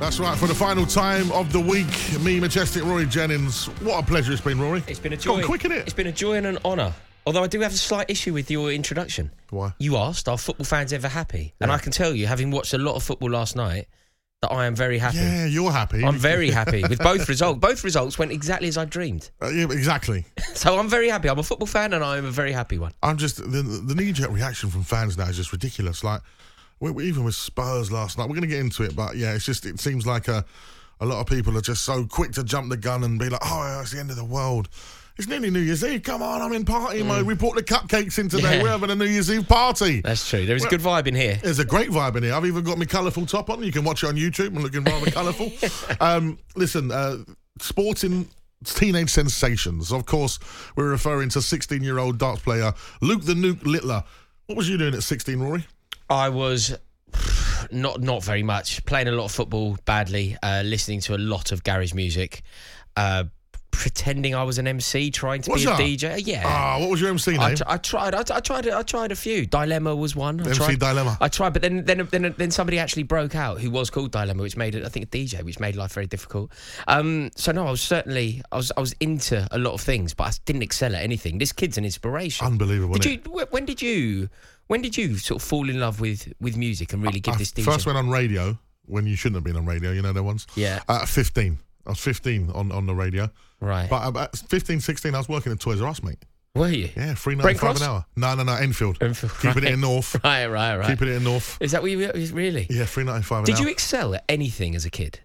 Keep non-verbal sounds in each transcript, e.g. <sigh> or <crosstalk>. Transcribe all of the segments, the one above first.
That's right, for the final time of the week, me, Majestic Rory Jennings. What a pleasure it's been, Rory. It's been a It's joy. gone quick, innit? It's been a joy and an honour. Although I do have a slight issue with your introduction. Why? You asked, are football fans ever happy? And I can tell you, having watched a lot of football last night, that I am very happy. Yeah, you're happy. I'm very happy with both results. Both results went exactly as I dreamed. Uh, yeah, exactly. <laughs> So I'm very happy. I'm a football fan and I'm a very happy one. I'm just the the knee jerk reaction from fans now is just ridiculous. Like we, we- even with Spurs last night, we're going to get into it, but yeah, it's just it seems like a a lot of people are just so quick to jump the gun and be like, oh, it's the end of the world. It's nearly New Year's Eve. Come on, I'm in party mode. We brought the cupcakes in today. Mm. Yeah. We're having a New Year's Eve party. That's true. There is a good vibe in here. There's a great vibe in here. I've even got my colourful top on. You can watch it on YouTube. I'm looking rather colourful. <laughs> Um, listen, uh, sporting teenage sensations. Of course, we're referring to 16 year old darts player Luke the Nuke Littler. What was you doing at 16, Rory? I was <sighs> not not very much playing a lot of football badly, uh, listening to a lot of garage music, uh, pretending I was an MC, trying to be a? DJ. Yeah. Ah, what was your MC name? I, tr- I tried. I, I tried. I tried a few. Dilemma was one. I MC tried, Dilemma. I tried, but then then then then somebody actually broke out who was called Dilemma, which made it. I think a DJ, which made life very difficult. Um, so no, I was certainly I was I was into a lot of things, but I didn't excel at anything. This kid's an inspiration. Unbelievable. Did you? wh- When did you? When did you sort of fall in love with with music and really give I this DJ? first went on radio when you shouldn't have been on radio. You know the ones. Yeah. At 15. I was 15 on, on the radio. Right. But about 15, 16, I was working at Toys R Us, mate. Were you? Yeah, three ninety five Brent ninety five an hour. No, no, no, Enfield. Enfield, Keeping right. it in North. <laughs> Right. Right. Right. Keeping it in North. Is that what you really? Yeah, three ninety five an hour. Did hour. you excel at anything as a kid?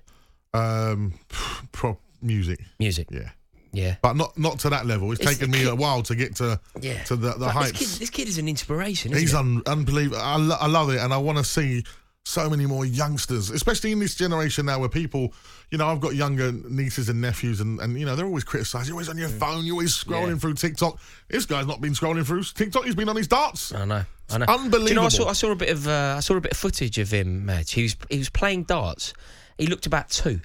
Um, <sighs> prop music. Music. Yeah, Yeah. but not not to that level. It's, It's taken me a while to get to Yeah. to the the Like, heights. This kid, this kid is an inspiration. Isn't He's un- unbelievable. I, lo- I love it, and I want to see so many more youngsters, especially in this generation now, where people, you know, I've got younger nieces and nephews, and, and you know, they're always criticising. You're always on your phone. You're always scrolling Mm. Yeah. through TikTok. This guy's not been scrolling through TikTok. He's been on his darts. I know. I know. unbelievable. Do you know? I saw. I saw a bit of. Uh, I saw a bit of footage of him, Madge. He was. He was playing darts. He looked about two.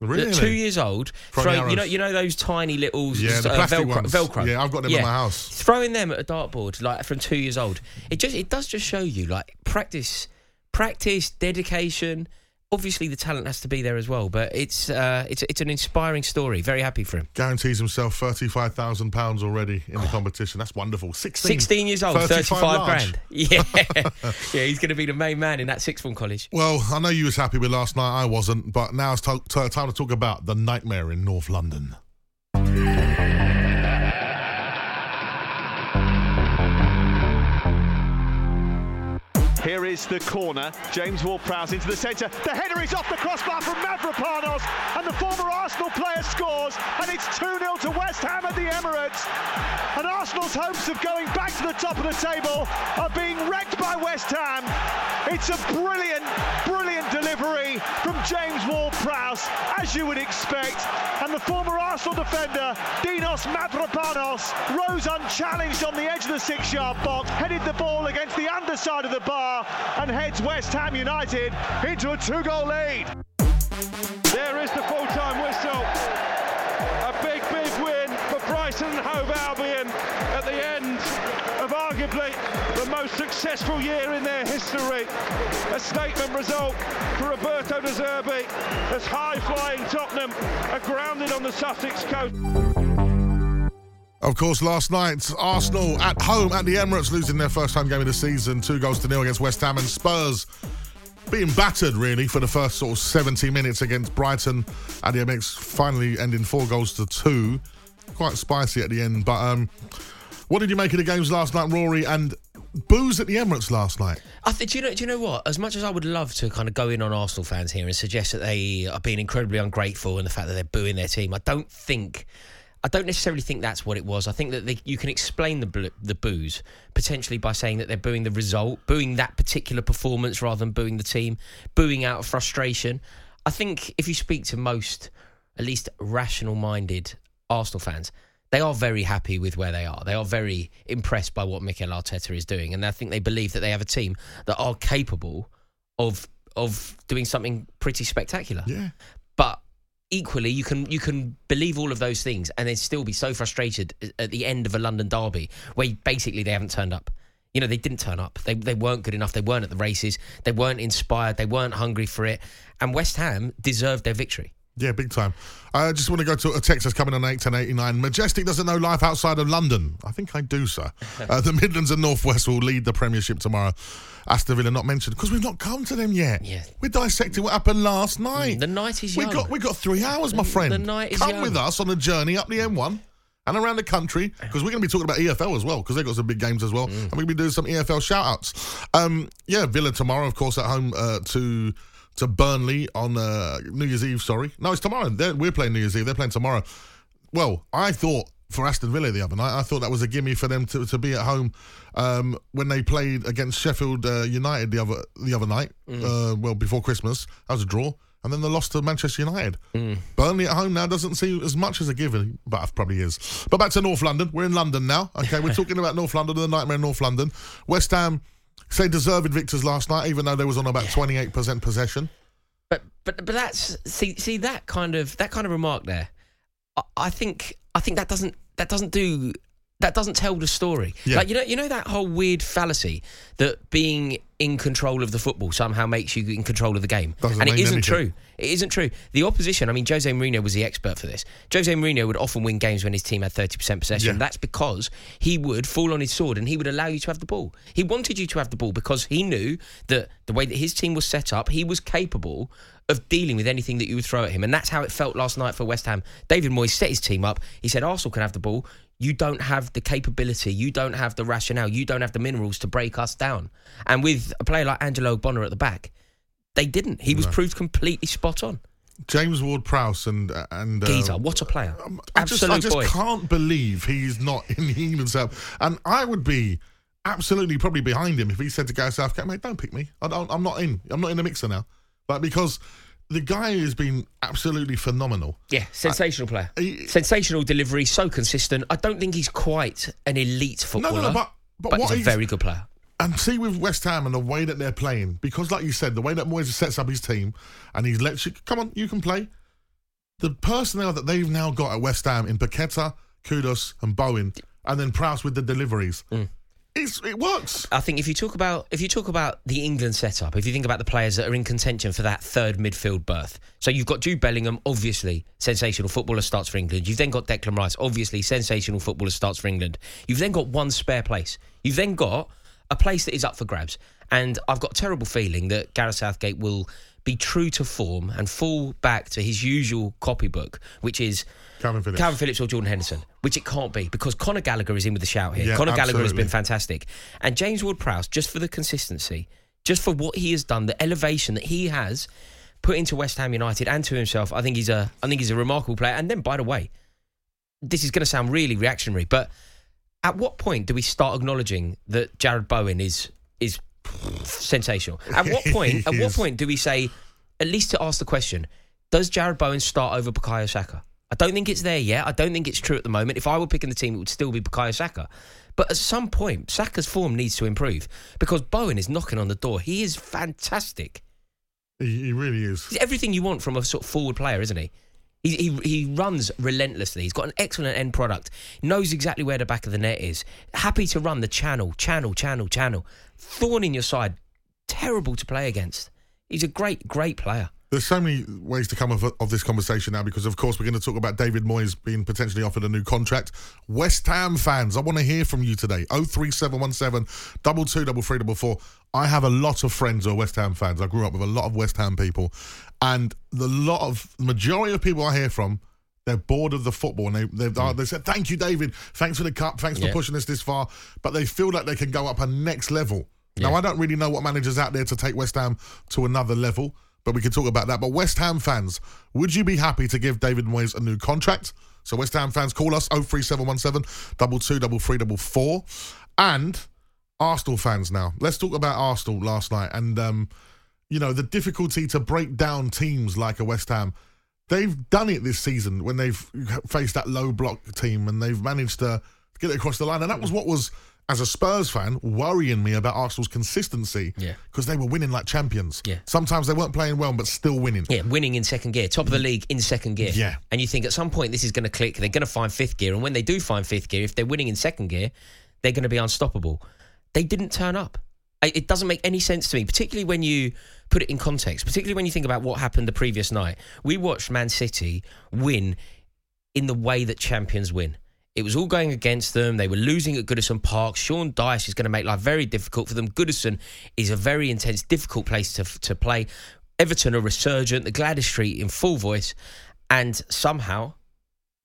Really? Two years old. Throwing you know. You know those tiny little. Yeah, uh, Velcro. Velcro. Yeah, I've got them in my house. Throwing them at a dartboard, like from two years old. It just. It does just show you, like practice, practice, dedication. Obviously, the talent has to be there as well. But it's. Uh, it's. It's an inspiring story. Very happy for him. Guarantees himself thirty-five thousand pounds already in the competition. That's wonderful. Sixteen. 16 years old, 35 35 large. grand. <laughs> Yeah. yeah, he's going to be the main man in that sixth form college. Well, I know you was happy with last night. I wasn't, but now it's t- t- time to talk about the nightmare in North London. Here is the corner. James Ward-Prowse into the centre. The header is off the crossbar from Mavropanos, and the former Arsenal player scores, and it's 2-0 to West Ham at the Emirates. And Arsenal's hopes of going back to the top of the table are being wrecked by West Ham. It's a brilliant, brilliant delivery from James Ward-Prowse, as you would expect. And the former Arsenal defender, Dinos Mavropanos, rose unchallenged on the edge of the six-yard box, headed the ball against the underside of the bar, and heads West Ham United into a two-goal lead. There is the full-time whistle. A big, big win for Brighton Hove Albion at the end of arguably the most successful year in their history. A statement result for Roberto De Zerbi as high-flying Tottenham are grounded on the Sussex coast. Of course, last night, Arsenal at home at the Emirates losing their first home game of the season, two goals to nil against West Ham and Spurs being battered really for the first sort of 70 minutes against Brighton at the Amex, finally ending four goals to two. Quite spicy at the end, but um, what did you make of the games last night, Rory? And boos at the Emirates last night. I th- do you know? Do you know what? As much as I would love to kind of go in on Arsenal fans here and suggest that they are being incredibly ungrateful and the fact that they're booing their team, I don't think. I don't necessarily think that's what it was. I think that they, you can explain the bl- the boos potentially by saying that they're booing the result, booing that particular performance rather than booing the team, booing out of frustration. I think if you speak to most, at least rational-minded Arsenal fans, they are very happy with where they are. They are very impressed by what Mikel Arteta is doing, and I think they believe that they have a team that are capable of of doing something pretty spectacular. Yeah. But equally, you can you can believe all of those things and then still be so frustrated at the end of a London derby where basically they haven't turned up. You know, they didn't turn up. They they weren't good enough. They weren't at the races. They weren't inspired. They weren't hungry for it. And West Ham deserved their victory. Yeah, big time. I just want to go to a text that's coming on 81089. Majestic doesn't know life outside of London. I think I do, sir. <laughs> uh, the Midlands and Northwest will lead the Premiership tomorrow. Aston Villa not mentioned because we've not come to them yet. Yeah. We're dissecting what happened last night. The night is we young. got we got three hours, my friend. the night is Come young. with us on a journey up the M1 and around the country because we're going to be talking about EFL as well because they've got some big games as well. Mm. And we're going to be doing some EFL shout outs. Um, yeah, Villa tomorrow, of course, at home uh, to to Burnley on uh, New Year's Eve. Sorry, no, it's tomorrow. They're, we're playing New Year's Eve. They're playing tomorrow. Well, I thought for Aston Villa the other night, I thought that was a gimme for them to, to be at home um, when they played against Sheffield uh, United the other the other night. Uh, well, before Christmas, that was a draw. And then they lost to Manchester United. Burnley at home now doesn't seem as much as a given, but it probably is. But back to North London. We're in London now. Okay, we're <laughs> talking about North London, the nightmare in North London. West Ham say deserved victors last night, even though they was on about twenty eight percent possession. But but but that's see see that kind of that kind of remark there. I, I think I think that doesn't that doesn't do that doesn't tell the story. Yeah. Like you know you know that whole weird fallacy that being in control of the football somehow makes you in control of the game, Doesn't and it isn't anything. true. It isn't true. The opposition. I mean, Jose Mourinho was the expert for this. Jose Mourinho would often win games when his team had thirty percent possession. Yeah. That's because he would fall on his sword and he would allow you to have the ball. He wanted you to have the ball because he knew that the way that his team was set up, he was capable of dealing with anything that you would throw at him. And that's how it felt last night for West Ham. David Moyes set his team up. He said, Arsenal can have the ball. You don't have the capability. You don't have the rationale. You don't have the minerals to break us down. And with a player like Angelo Ogbonna at the back, they didn't. He was proved completely spot on. James Ward Prowse and and uh, what a player. I just, I just boy. can't believe he's not in himself. And I would be absolutely probably behind him if he said to Gareth Southgate, mate, don't pick me. I don't, I'm not in. I'm not in the mixer now. Like, because the guy has been absolutely phenomenal. Yeah, sensational player. he- sensational delivery, so consistent. I don't think he's quite an elite footballer. no, no, but, but, but what he's a very good player. And see with West Ham and the way that they're playing, because like you said, the way that Moyes sets up his team and he's let you come on, you can play. The personnel that they've now got at West Ham in Paqueta, Kudus, and Bowen, and then Prowse with the deliveries, Mm. It's, it works. I think if you talk about if you talk about the England setup, if you think about the players that are in contention for that third midfield berth, so you've got Jude Bellingham, obviously sensational footballer starts for England. You've then got Declan Rice, obviously sensational footballer starts for England. You've then got one spare place. You've then got a place that is up for grabs, and I've got a terrible feeling that Gareth Southgate will be true to form and fall back to his usual copybook, which is Kalvin Phillips. Kalvin Phillips or Jordan Henderson, which it can't be because Conor Gallagher is in with the shout here. Yeah, Conor Gallagher has been fantastic. And James Ward Prowse, just for the consistency, just for what he has done, the elevation that he has put into West Ham United and to himself, I think he's a I think he's a remarkable player. And then by the way, this is going to sound really reactionary, but at what point do we start acknowledging that Jarrod Bowen is is sensational? At what <laughs> point? at what point do we say, at least to ask the question, does Jarrod Bowen start over Bukayo Saka? I don't think it's there yet. I don't think it's true at the moment. If I were picking the team, it would still be Bukayo Saka. But at some point, Saka's form needs to improve because Bowen is knocking on the door. He is fantastic. He, he really is. He's everything you want from a sort of forward player, isn't he? He, he he runs relentlessly. He's got an excellent end product. Knows exactly where the back of the net is. Happy to run the channel, channel, channel, channel. Thorn in your side. Terrible to play against. He's a great, great player. There's so many ways to come of, of this conversation now because, of course, we're going to talk about David Moyes being potentially offered a new contract. West Ham fans, I want to hear from you today. 03717 223344. I have a lot of friends who are West Ham fans. I grew up with a lot of West Ham people, and the lot of the majority of people I hear from, they're bored of the football, and they Mm. they said, "Thank you, David. Thanks for the cup. Thanks Yeah. for pushing us this far." But they feel like they can go up a next level. Now, I don't really know what managers out there to take West Ham to another level, but we can talk about that. But West Ham fans, would you be happy to give David Moyes a new contract? So West Ham fans, call us 03717 223344. And Arsenal fans now. Let's talk about Arsenal last night and um, you know, the difficulty to break down teams like a West Ham. They've done it this season when they've faced that low block team and they've managed to get it across the line. And that was what was, as a Spurs fan, worrying me about Arsenal's consistency. Yeah. Because they were winning like champions. Yeah. Sometimes they weren't playing well, but still winning. Yeah, winning in second gear, top of the league in second gear. Yeah. And you think at some point this is going to click, they're going to find fifth gear. And when they do find fifth gear, if they're winning in second gear, they're going to be unstoppable. They didn't turn up. It doesn't make any sense to me, particularly when you put it in context, particularly when you think about what happened the previous night. We watched Man City win in the way that champions win. It was all going against them. They were losing at Goodison Park. Sean Dyche is going to make life very difficult for them. Goodison is a very intense, difficult place to, to play. Everton are resurgent. The Gwladys Street in full voice. And somehow,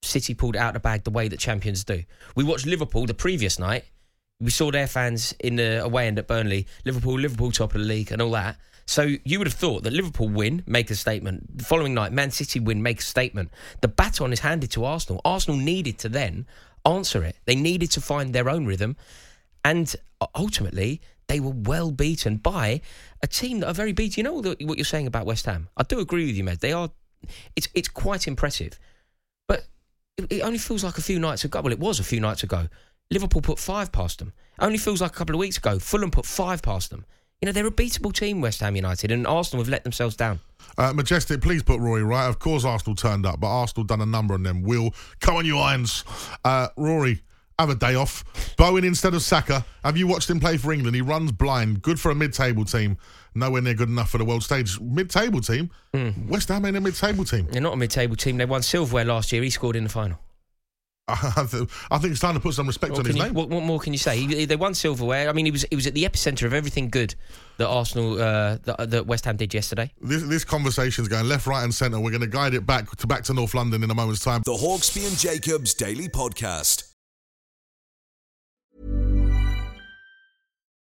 City pulled out the bag the way that champions do. We watched Liverpool the previous night. We saw their fans in the away end at Burnley. Liverpool, Liverpool top of the league and all that. So you would have thought that Liverpool win, make a statement. The following night, Man City win, make a statement. The baton is handed to Arsenal. Arsenal needed to then answer it. They needed to find their own rhythm. And uh, ultimately, they were well beaten by a team that are very beaten. You know what you're saying about West Ham? I do agree with you, Med. They are. It's it's quite impressive, but it, it only feels like a few nights ago. Well, it was a few nights ago. Liverpool put five past them. Only feels like a couple of weeks ago. Fulham put five past them. You know they're a beatable team, West Ham United, and Arsenal have let themselves down. Uh, Majestic, please put Rory right. Of course, Arsenal turned up, but Arsenal done a number on them. Will, come on, you irons. Uh, Rory, have a day off. Bowen instead of Saka. Have you watched him play for England? He runs blind. Good for a mid-table team. Nowhere near good enough for the world stage. Mid-table team. West Ham ain't a mid-table team. They're not a mid-table team. They won silverware last year. He scored in the final. I think it's time to put some respect What, on his you, name. what, what more can you say? He, they won silverware. I mean, he was he was at the epicenter of everything good that Arsenal, uh, that, that West Ham did yesterday. This, this conversation's going left, right, and centre. We're going to guide it back to back to North London in a moment's time. The Hawksbee and Jacobs Daily Podcast.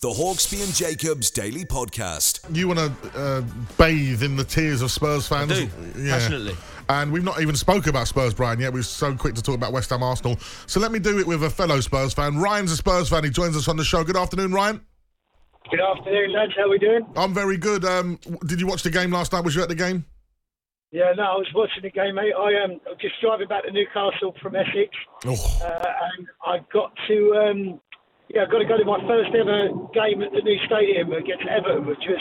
The Hawksbee and Jacobs Daily Podcast. You want to uh, bathe in the tears of Spurs fans? I do, passionately. And we've not even spoke about Spurs, Brian, yet. We're so quick to talk about West Ham Arsenal. So let me do it with a fellow Spurs fan. Ryan's a Spurs fan. He joins us on the show. Good afternoon, Ryan. Good afternoon, lads. How are we doing? I'm very good. Um, did you watch the game last night? Was you at the game? Yeah, no, I was watching the game, mate. I am um, just driving back to Newcastle from Essex, Oh, uh, and I got to, um, yeah, I got to go to my first ever game at the new stadium against Everton, which was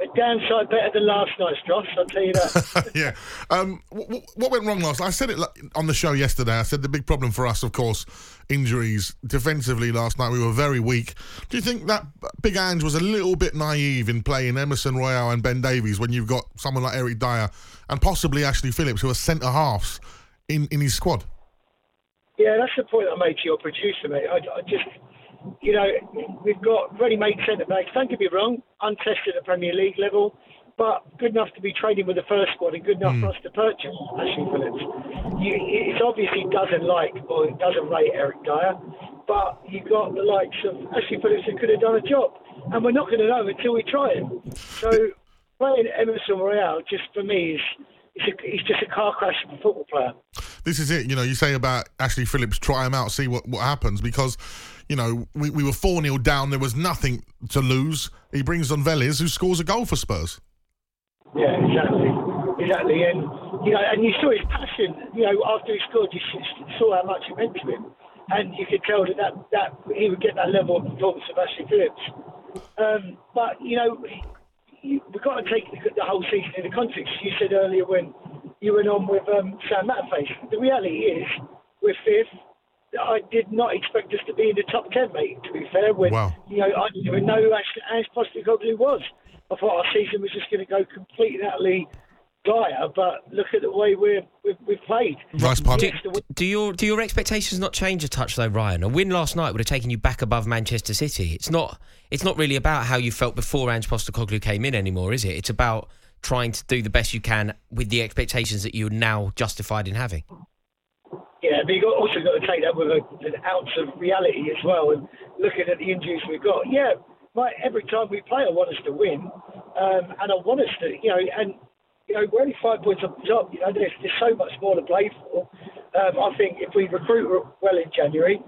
a downside better than last night's, Josh. I'll tell you that. <laughs> yeah. Um, what, what went wrong last? I said it on the show yesterday. I said the big problem for us, of course, injuries. Defensively, last night we were very weak. Do you think that Big Ange was a little bit naive in playing Emerson Royal and Ben Davies when you've got someone like Eric Dier and possibly Ashley Phillips, who are centre halves in, in his squad? Yeah, that's the point I made to your producer, mate. I, I just, you know, we've got ready-made centre backs. Don't get me wrong, untested at Premier League level, but good enough to be trading with the first squad and good enough Hmm. for us to purchase Ashley Phillips. You, it obviously doesn't like or it doesn't rate Eric Dier, but you've got the likes of Ashley Phillips who could have done a job, and we're not going to know until we try him. So playing Emerson Royal just for me is. It's, a, it's just a car crash of a football player. This is it. You know, you say about Ashley Phillips, try him out, see what, what happens, because, you know, we, we were 4 0 down. There was nothing to lose. He brings on Veliz, who scores a goal for Spurs. Yeah, exactly, exactly, and you know, and you saw his passion. You know, after he scored, you saw how much it meant to him, and you could tell that that, that he would get that level of performance of Ashley Phillips. Um, but you know, you, we've got to take the, the whole season in the context. You said earlier when you went on with um, Sam Matterface. The reality is, we're fifth. I did not expect us to be in the top ten, mate. To be fair, when Wow. you know I didn't even know who Ash, Ash Postecoglou was. I thought our season was just going to go completely and utterly dire, but look at the way we're, we've, we've played. Nice punt. Do, do your do your expectations not change a touch though, Ryan? A win last night would have taken you back above Manchester City. It's not it's not really about how you felt before Ange Postecoglou came in anymore, is it? It's about trying to do the best you can with the expectations that you're now justified in having. Yeah, but you've also got to take that with a, an ounce of reality as well. And looking at the injuries we've got, yeah, right, every time we play, I want us to win, um, and I want us to, you know, and you know, we're only five points up the top. You know, there's, there's so much more to play for. Um, I think if we recruit well in January,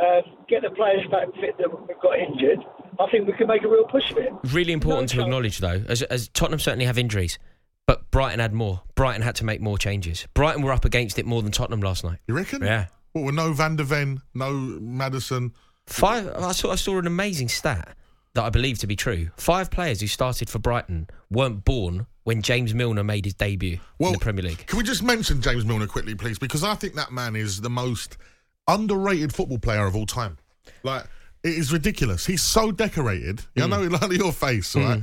um, get the players back fit that we've got injured, I think we can make a real push of it. Really important to chance. acknowledge though, as, as Tottenham certainly have injuries, but Brighton had more. Brighton had to make more changes. Brighton were up against it more than Tottenham last night. You reckon? Yeah. What, with no Van der Ven, no Maddison? Five. I saw. I saw an amazing stat that I believe to be true. Five players who started for Brighton weren't born when James Milner made his debut in the Premier League. Can we just mention James Milner quickly, please? Because I think that man is the most underrated football player of all time. Like, it is ridiculous. He's so decorated. Yeah, I mm. know, <laughs> like your face, right?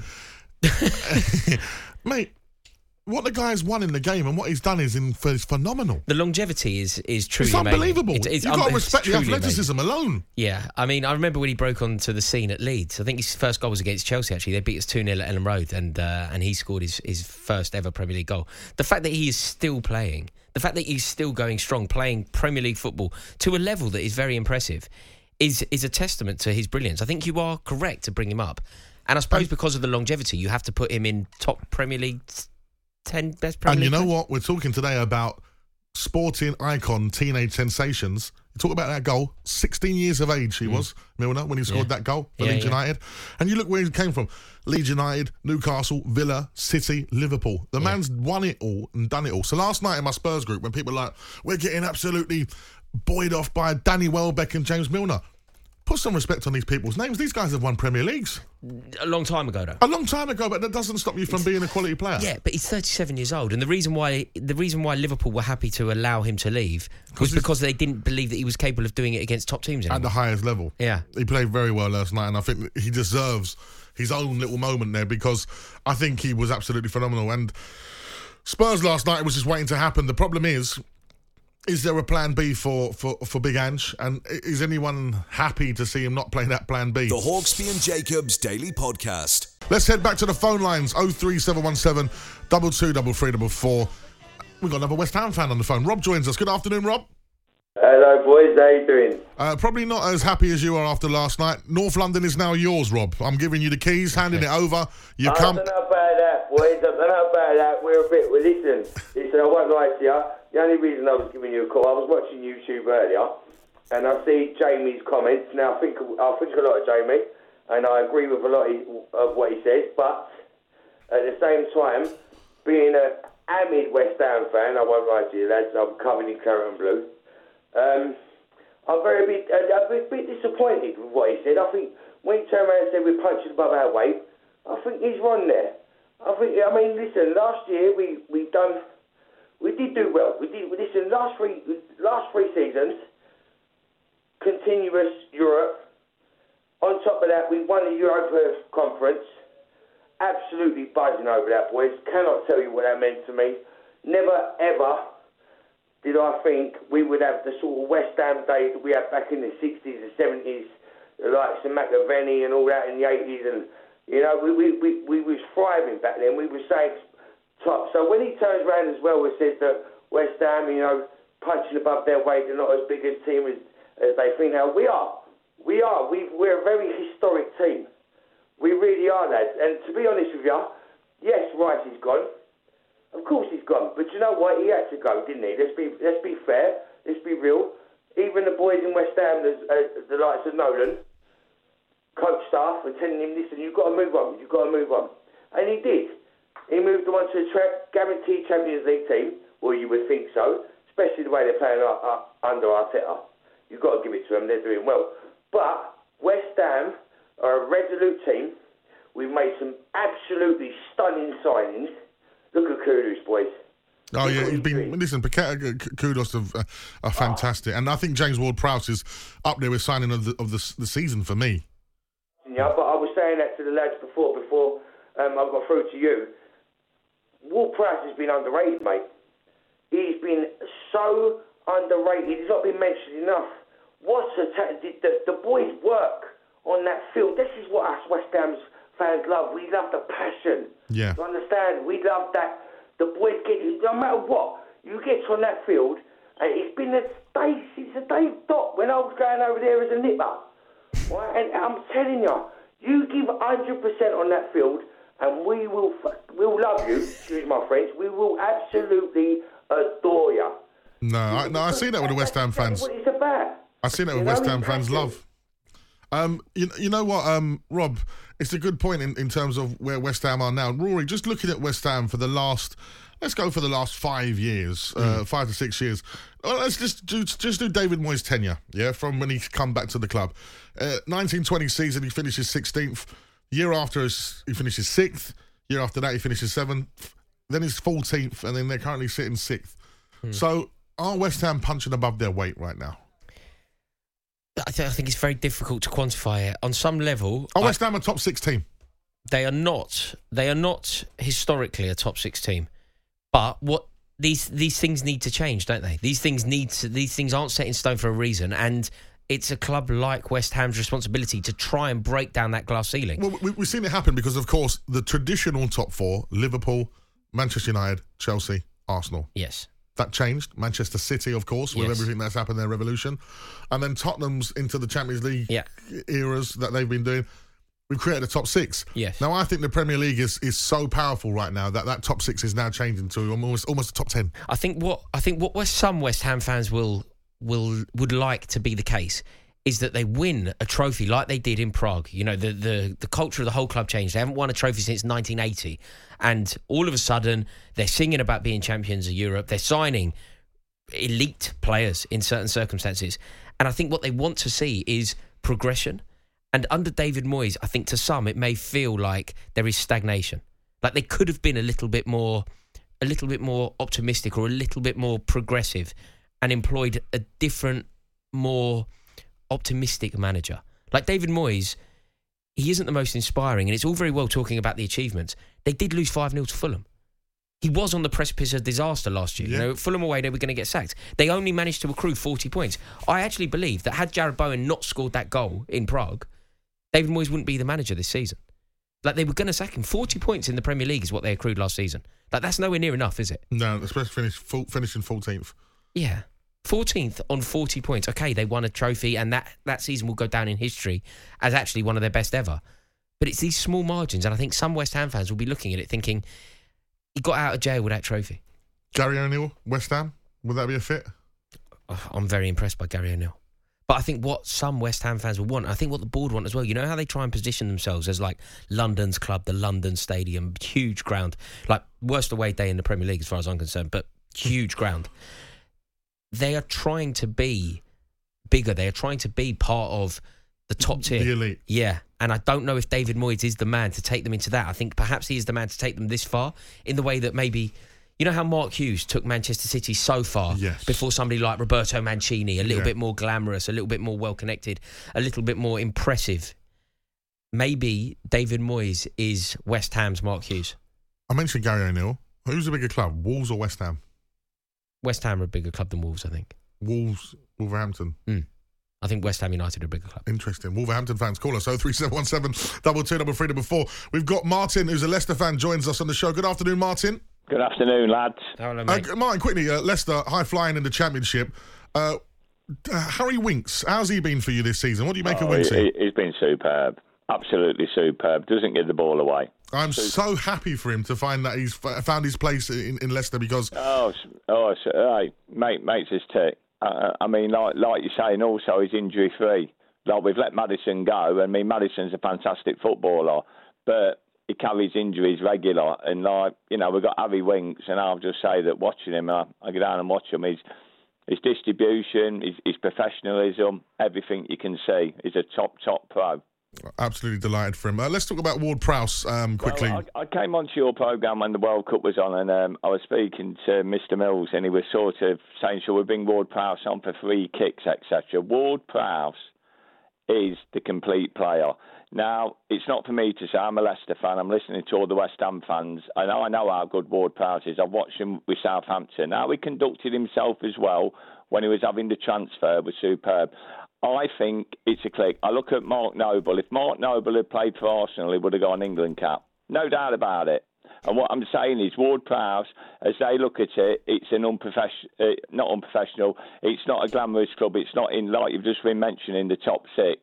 Mm. <laughs> Mate, what the guy's won in the game and what he's done is, in, is phenomenal. The longevity is is truly It's unbelievable. It's, it's You've got to respect the athleticism amazing. alone. Yeah, I mean, I remember when he broke onto the scene at Leeds. I think his first goal was against Chelsea. Actually, they beat us two 0 at Elland Road, and uh, and he scored his, his first ever Premier League goal. The fact that he is still playing, the fact that he's still going strong, playing Premier League football to a level that is very impressive, is is a testament to his brilliance. I think you are correct to bring him up, and I suppose because of the longevity, you have to put him in top Premier League ten best Premier And you know players. what? We're talking today about sporting icon, teenage sensations. You talk about that goal. 16 years of age he was, Milner, when he scored Mm. Yeah. that goal for Yeah, Leeds yeah. United. And you look where he came from. Leeds United, Newcastle, Villa, City, Liverpool. The man's won it all and done it all. So last night in my Spurs group, when people were like, we're getting absolutely buoyed off by Danny Welbeck and James Milner. Put some respect on these people's names. These guys have won Premier Leagues. A long time ago, though. A long time ago, but that doesn't stop you from being a quality player. Yeah, but he's 37 years old, and the reason why the reason why Liverpool were happy to allow him to leave was because they didn't believe that he was capable of doing it against top teams at the highest level. Yeah. He played very well last night, and I think he deserves his own little moment there because I think he was absolutely phenomenal. And Spurs last night was just waiting to happen. The problem is, is there a plan B for, for, for Big Ange? And is anyone happy to see him not play that plan B? The Hawksbee and Jacobs Daily Podcast. Let's head back to the phone lines 03717 223344. We've got another West Ham fan on the phone. Rob joins us. Good afternoon, Rob. Hello, boys. How you doing? Uh, probably not as happy as you are after last night. North London is now yours, Rob. I'm giving you the keys, handing it over. You I come. don't know about that, boys. I don't know about that. We're a bit. Well, listen, listen. I won't lie to you. The only reason I was giving you a call, I was watching YouTube earlier, and I see Jamie's comments. Now, I think I think a lot of Jamie, and I agree with a lot of what he says. But at the same time, being a avid West Ham fan, I won't lie to you, lads. I'm covered in claret and blue. Um, I'm very bit, a bit, bit disappointed with what he said. I think when he turned around and said we're punching above our weight, I think he's wrong there. I think. I mean, listen. Last year we we done. We did do well. We did. Listen, last three last three seasons, continuous Europe. On top of that, we won the Europa Conference. Absolutely buzzing over that, boys. Cannot tell you what that meant to me. Never ever did I think we would have the sort of West Ham days that we had back in the 60s and 70s, like some McAvennie and all that in the 80s. And, you know, we, we, we, we was thriving back then. We were saying top. So when he turns around as well and says that West Ham, you know, punching above their weight, they're not as big a team as, as they think now. We are. We are. we we're a very historic team. We really are, lads. And to be honest with you, yes, Rice is gone. Of course he's gone, but you know what? He had to go, didn't he? Let's be let's be fair. Let's be real. Even the boys in West Ham, the, uh, the likes of Nolan, coach staff, were telling him, "Listen, you've got to move on. You've got to move on," and he did. He moved on to a tra- guaranteed Champions League team. Well, you would think so, especially the way they're playing uh, uh, under Arteta. You've got to give it to them. They're doing well. But West Ham are a resolute team. We've made some absolutely stunning signings. Look at Kudus, boys. Oh yeah, he's been listen. Kudus are, uh, are fantastic, and I think James Ward-Prowse is up there with signing of the of the, the season for me. Yeah, but I was saying that to the lads before before um, I got through to you. Ward-Prowse has been underrated, mate. He's been so underrated. He's not been mentioned enough. What's the, the, the, the boys work on that field? This is what us West Ham's fans love. We love the passion. Yeah. You understand? We love that. The boys get it. No matter what, you get on that field, and it's been a day since a day dot when I was going over there as a nipper. Right? And I'm telling you, you give 100% on that field, and we will we'll love you, excuse my French, we will absolutely adore you. No, I, no, I see that with the West Ham fans. What it's about. I see that with West Ham fans love. Um, you, you know what, um, Rob, it's a good point in, in terms of where West Ham are now. Rory, just looking at West Ham for the last, let's go for the last five years, uh, mm. uh, five to six years. Well, let's just do just do David Moyes' tenure, yeah, from when he's come back to the club. Uh, 1920 season, he finishes 16th. Year after, he finishes sixth. Year after that, he finishes seventh. Then he's 14th, and then they're currently sitting sixth. Mm. So, are West Ham punching above their weight right now? I, th- I think it's very difficult to quantify it. On some level, oh, West Ham a top six team. They are not. They are not historically a top six team. But what these these things need to change, don't they? These things need to. These things aren't set in stone for a reason, and it's a club like West Ham's responsibility to try and break down that glass ceiling. Well, we, have seen it happen because, of course, the traditional top four: Liverpool, Manchester United, Chelsea, Arsenal. Yes. That changed. Manchester City, of course, with yes. everything that's happened, their revolution. And then Tottenham's into the Champions League yeah. eras that they've been doing. We've created a top six. Yes. Now I think the Premier League is, is so powerful right now that that top six is now changing to almost almost a top ten. I think what I think what some West Ham fans will will would like to be the case is that they win a trophy like they did in Prague. You know, the, the, the culture of the whole club changed. They haven't won a trophy since 1980. And all of a sudden, they're singing about being champions of Europe. They're signing elite players in certain circumstances. And I think what they want to see is progression. And under David Moyes, I think to some, it may feel like there is stagnation. Like they could have been a little bit more, a little bit more optimistic or a little bit more progressive and employed a different, more optimistic manager. Like David Moyes, he isn't the most inspiring, and it's all very well talking about the achievements. They did lose 5 0 to Fulham. He was on the precipice of disaster last year. Yeah. You know, Fulham away, they were going to get sacked. They only managed to accrue 40 points. I actually believe that had Jarrod Bowen not scored that goal in Prague, David Moyes wouldn't be the manager this season. Like they were going to sack him. 40 points in the Premier League is what they accrued last season. Like that's nowhere near enough, is it? No, especially finish, finishing 14th. Yeah. 14th on 40 points. Okay, they won a trophy, and that, that season will go down in history as actually one of their best ever. But it's these small margins, and I think some West Ham fans will be looking at it thinking, he got out of jail with that trophy. Gary O'Neill, West Ham, would that be a fit? Oh, I'm very impressed by Gary O'Neill. But I think what some West Ham fans will want, I think what the board want as well, you know how they try and position themselves as like London's club, the London Stadium, huge ground, like worst away day in the Premier League as far as I'm concerned, but huge ground they are trying to be bigger. They are trying to be part of the top tier, The elite. Yeah, and I don't know if David Moyes is the man to take them into that. I think perhaps he is the man to take them this far in the way that maybe. You know how Mark Hughes took Manchester City so far Yes. before somebody like Roberto Mancini, a little Yeah. bit more glamorous, a little bit more well connected, a little bit more impressive. Maybe David Moyes is West Ham's Mark Hughes. I mentioned Gary O'Neill. Who's a bigger club, Wolves or West Ham? West Ham are a bigger club than Wolves, I think. Wolves, Wolverhampton. I think West Ham United are a bigger club. Interesting. Wolverhampton fans call us 03717 double two double three double four. We've got Martin, who's a Leicester fan, joins us on the show. Good afternoon, Martin. Good afternoon, lads. Hello, Uh, Martin, quickly, uh, Leicester high flying in the Championship. Uh, uh, Harry Winks, how's he been for you this season? What do you make of Oh, Winksy? he, he's been superb. Absolutely superb. Doesn't give the ball away. I'm so happy for him to find that he's f- found his place in, in Leicester because Oh, oh, s- hey, mate, makes us tick. Uh, I mean, like, like you're saying, also he's injury free. Like we've let Maddison go. I mean, Maddison's a fantastic footballer, but he carries injuries regular. And like you know, we've got Harry Winks, and I'll just say that watching him, I, I go down and watch him. He's his distribution, his, his professionalism, everything you can see. He's a top top pro. Absolutely delighted for him. Uh, let's talk about Ward Prowse um, quickly. Well, I, I came onto your programme when the World Cup was on, and um, I was speaking to Mr. Mills, and he was sort of saying, "Shall we bring Ward Prowse on for free kicks, etc." Ward Prowse is the complete player. Now, it's not for me to say. I'm a Leicester fan. I'm listening to all the West Ham fans, and I know how good Ward Prowse is. I've watched him with Southampton. How he conducted himself as well when he was having the transfer was superb. I think it's a click. I look at Mark Noble. If Mark Noble had played for Arsenal, he would have an England cap. No doubt about it. And what I'm saying is, Ward Prowse, as they look at it, it's an unprofessional, uh, not unprofessional. It's not a glamorous club. It's not in like you've just been mentioning the top six.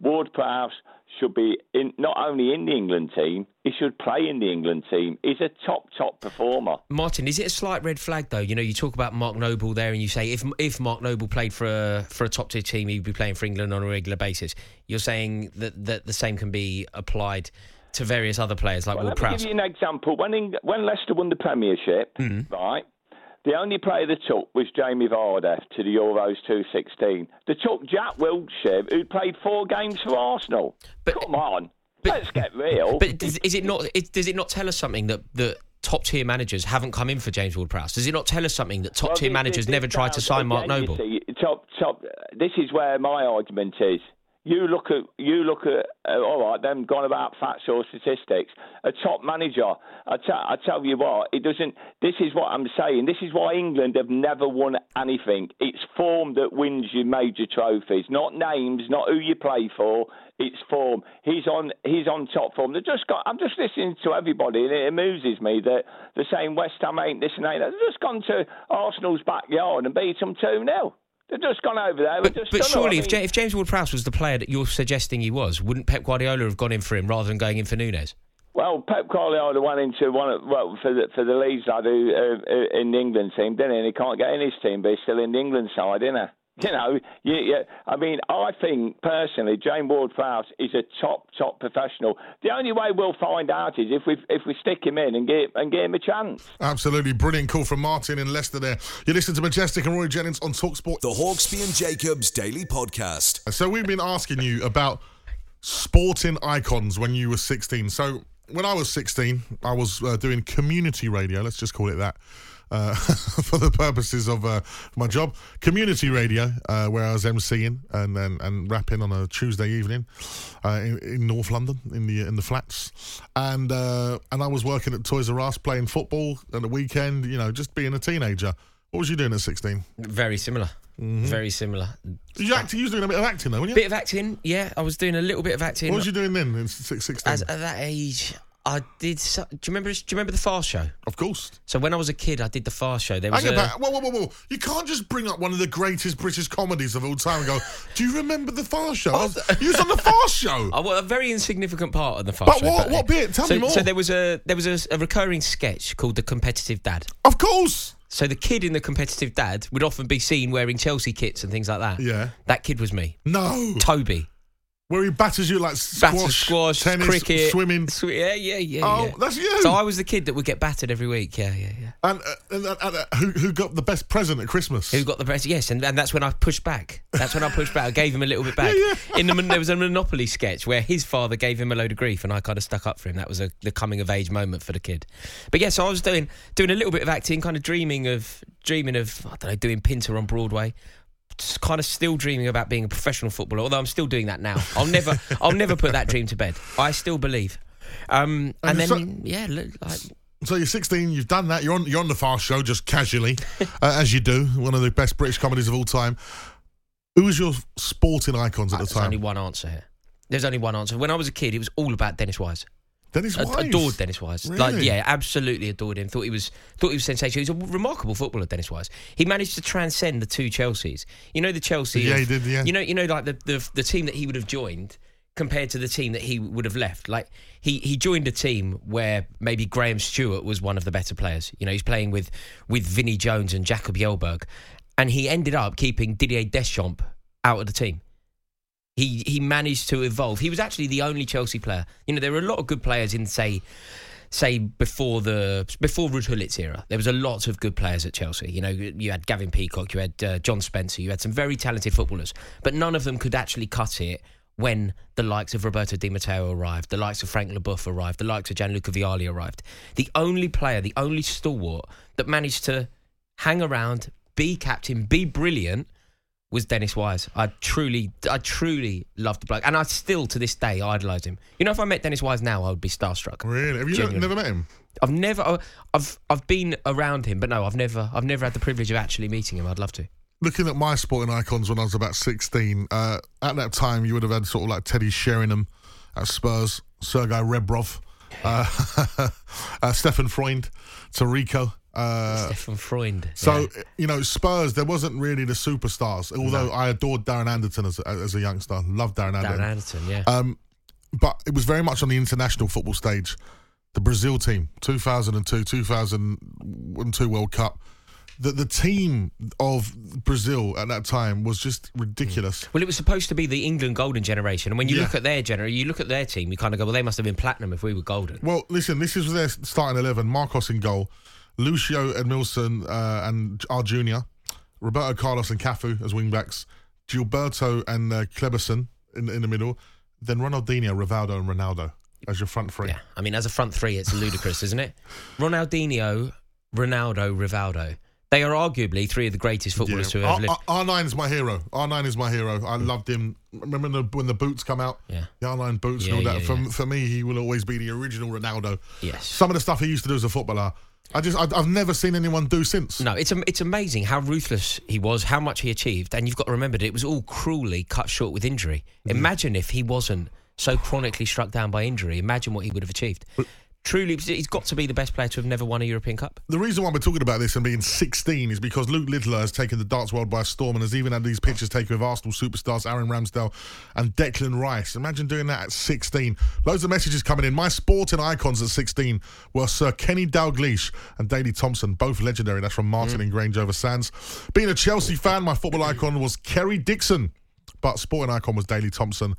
Ward Prowse should be in not only in the England team, he should play in the England team. He's a top top performer. Martin, is it a slight red flag though? You know, you talk about Mark Noble there, and you say if if Mark Noble played for a for a top tier team, he'd be playing for England on a regular basis. You're saying that that the same can be applied to various other players like Well, Ward let me Prowse. give you an example. When Eng- when Leicester won the Premiership, mm-hmm. right, the only player they took was Jamie Vardy to the Euros 2016. They took Jack Wilshere, who played four games for Arsenal. Come on, let's get real. But does, is it not? It, does it not tell us something that that top tier managers haven't come in for James Ward Prowse? Does it not tell us something that top tier this- managers never tried to sign Mark Noble? see, top, top. This is where my argument is. You look at you look at uh, all right. Them gone about facts or statistics. A top manager. I tell tell you what. It doesn't. This is what I'm saying. This is why England have never won anything. It's form that wins you major trophies, not names, not who you play for. It's form. He's on. He's on top form. They just got. I'm just listening to everybody, and it amuses me that they're saying West Ham ain't this and ain't that. They've just gone to Arsenal's backyard and beat them two 0 They've just gone over there. But it. surely, I if, mean- Ja- if James Ward Prowse was the player that you're suggesting he was, wouldn't Pep Guardiola have gone in for him rather than going in for Nunes? Well, Pep Guardiola went into one of, well for the for the Leeds lad who uh, uh, in the England team, didn't he? And he can't get in his team, but he's still in the England side, isn't he? You know, you, you, I mean, I think personally, James Ward-Prowse is a top top professional. The only way we'll find out is if we if we stick him in and get and give him a chance. Absolutely brilliant call from Martin in Leicester there. You listen to Majestic and Rory Jennings on Talksport. The Hawksbee and Jacobs Daily Podcast. So we've been asking you about sporting icons when you were 16. So when I was 16, I was uh, doing community radio. Let's just call it that. Uh, <laughs> for the purposes of uh, my job, community radio, uh, where I was emceeing and, and and rapping on a Tuesday evening uh, in, in North London in the in the flats, and uh, and I was working at Toys R Us playing football at the weekend. You know, just being a teenager. What was you doing at 16? Very similar. Very similar. You acting? You was doing a bit of acting though, weren't you? A bit of acting, yeah. I was doing a little bit of acting. What was you doing then in six- 16? As, at that age, I did. So, do you remember? Do you remember the Fast Show? Of course. So when I was a kid, I did the Fast Show. There was Hang a, about. Whoa, whoa, whoa, whoa. You can't just bring up one of the greatest British comedies of all time and go, Do you remember the Fast Show? <laughs> I was, you was on the Fast Show. <laughs> I was a very insignificant part of the Fast But Show. what- what bit? Tell so, me more. So there was a there was a, a recurring sketch called the Competitive Dad. Of course. So the kid in the Competitive Dad would often be seen wearing Chelsea kits and things like that. Yeah. That kid was me. No. Toby. Where he batters you like Batter, squash, squash, tennis, cricket, swimming. Sw- yeah, yeah, yeah. Oh, yeah. that's you. So I was the kid that would get battered every week. Yeah, yeah, yeah. And, uh, and, uh, and, uh, who, who got the best present at Christmas? Who got the best? Yes, and, and that's when I pushed back. That's when I pushed back. I gave him a little bit <laughs> back. yeah, yeah. In the there was a Monopoly sketch where his father gave him a load of grief, and I kind of stuck up for him. That was a, the coming of age moment for the kid. But yes, I was doing doing a little bit of acting, kind of dreaming of dreaming of I don't know, doing Pinter on Broadway. Kind of still dreaming about being a professional footballer, although I'm still doing that now. I'll never, <laughs> I'll never put that dream to bed. I still believe. Um, and, And then, so- yeah, look, like, So you're 16. You've done that. You're on. You're on the Fast Show just casually, <laughs> uh, as you do. One of the best British comedies of all time. Who was your sporting icons at the There's time? There's only one answer here. There's only one answer. When I was a kid, it was all about Dennis Wise. Dennis I- Wise? adored Dennis Wise. Like, yeah, absolutely adored him. Thought he was thought he was sensational. He's a remarkable footballer, Dennis Wise. He managed to transcend the two Chelseas. You know the Chelsea. Yeah, of- he did, yeah. You know, you know, like the, the the team that he would have joined compared to the team that he would have left. Like he he joined a team where maybe Graham Stuart was one of the better players. You know, he's playing with with Vinnie Jones and Jakob Kjeldbjerg, and he ended up keeping Didier Deschamps out of the team. He he managed to evolve. He was actually the only Chelsea player. You know, there were a lot of good players in say say before the before Ruud era. There was a lot of good players at Chelsea. You know, you had Gavin Peacock, you had uh, John Spencer, you had some very talented footballers, but none of them could actually cut it when the likes of Roberto Di Matteo arrived, the likes of Frank Leboeuf arrived, the likes of Gianluca Vialli arrived. The only player, the only stalwart that managed to hang around, be captain, be brilliant was Dennis Wise. I truly, I truly loved the bloke, and I still to this day idolise him. You know, if I met Dennis Wise now, I would be starstruck. Really? Have you Genuinely. never met him? I've never, I've, I've been around him, but no, I've never, I've never had the privilege of actually meeting him. I'd love to. Looking at my sporting icons when I was about 16, uh, at that time you would have had sort of like Teddy Sheringham at Spurs, Sergei Rebrov, uh, <laughs> uh, Stefan Freund, Taricco. Uh, Stefan Freund. So yeah. you know, Spurs. There wasn't really the superstars. Although I adored Darren Anderton as a, as a youngster, loved Darren Anderton. Darren Anderton, yeah. Um, but it was very much on the international football stage. The Brazil team, 2002, 2002 World Cup. The the team of Brazil at that time was just ridiculous. Well, it was supposed to be the England golden generation, and when you Yeah. look at their generation, you look at their team, you kind of go, well, they must have been platinum if we were golden. Well, listen, this is their starting eleven: Marcos in goal, Lucio Edmilson uh, and Roque Junior, Roberto Carlos and Cafu as wingbacks, Gilberto and uh, Kleberson in, in the middle, then Ronaldinho, Rivaldo, and Ronaldo as your front three. Yeah, I mean, as a front three, it's ludicrous, isn't it? Ronaldinho, Ronaldo, Rivaldo. They are arguably three of the greatest footballers to have lived. R- nine is my hero. R nine is my hero. I loved him. Remember the, when the boots come out? Yeah. The R nine boots Yeah, and all that. yeah, for, for me, he will always be the original Ronaldo. Yes. Some of the stuff he used to do as a footballer, I just I, I've never seen anyone do since. No, it's it's amazing how ruthless he was, how much he achieved, and you've got to remember that it was all cruelly cut short with injury. Mm. Imagine if he wasn't so chronically struck down by injury. Imagine what he would have achieved. Truly, he's got to be the best player to have never won a European Cup. The reason why we're talking about this and being 16 is because Luke Littler has taken the darts world by storm and has even had these pictures taken with Arsenal superstars Aaron Ramsdale and Declan Rice. Imagine doing that at 16. Loads of messages coming in. My sporting icons at 16 were Sir Kenny Dalglish and Daley Thompson, both legendary. That's from Martin mm. in Grange over Sands. Being a Chelsea fan, my football icon was Kerry Dixon. But sporting icon was Daley Thompson,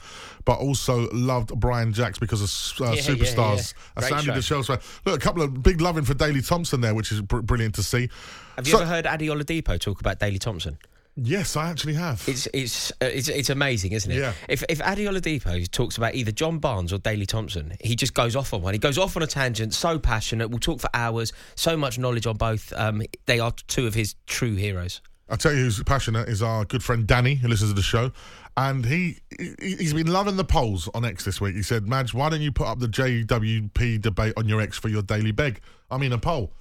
but also loved Brian Jacks because of uh, Yeah, yeah, superstars. yeah. A Great Sandy show. the Chelsea fan. Look, a couple of big loving for Daley Thompson there, which is br- brilliant to see. Have you So- ever heard Ade Oladipo talk about Daley Thompson? Yes, I actually have. It's it's uh, it's it's amazing, isn't it? Yeah. If if Ade Oladipo talks about either John Barnes or Daley Thompson, he just goes off on one. He goes off on a tangent, so passionate. We'll talk for hours. So much knowledge on both. Um, they are two of his true heroes. I'll tell you who's passionate is our good friend Danny, who listens to the show. And he, he he's been loving the polls on X this week. He said, Madge, why don't you put up the JWP debate on your X for your daily beg? I mean a poll.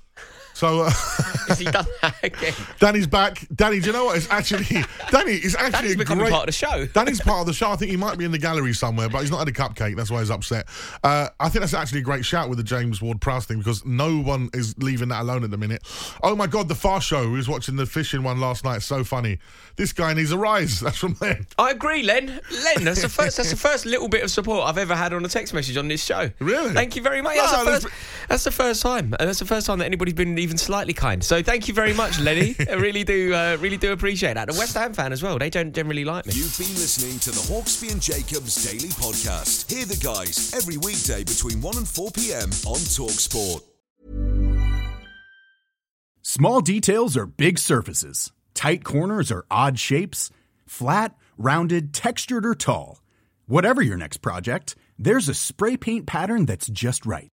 So uh, <laughs> Has he done that <laughs> again? Danny's back. Danny, do you know what? It's actually <laughs> Danny is actually Danny's a becoming great, part of the show. Danny's part of the show. I think he might be in the gallery somewhere, but he's not had a cupcake. That's why he's upset. Uh, I think that's actually a great shout with the James Ward Prowse thing because no one is leaving that alone at the minute. Oh my God, the Far Show. Who was watching the fishing one last night? So funny. This guy needs a rise. That's from Len. I agree, Len. Len, that's the first. That's the first little bit of support I've ever had on a text message on this show. Really? Thank you very much. No, That's, the, first, that's the first time. And that's the first time that anybody's been even slightly kind. So thank you very much, Lenny. <laughs> I really do, uh, really do appreciate that. A West Ham fan as well. They don't generally like me. You've been listening to the Hawksbee and Jacobs Daily Podcast. Hear the guys every weekday between 1 and 4 p.m. on Talksport. Small details are big surfaces. Tight corners are odd shapes. Flat, rounded, textured, or tall. Whatever your next project, there's a spray paint pattern that's just right.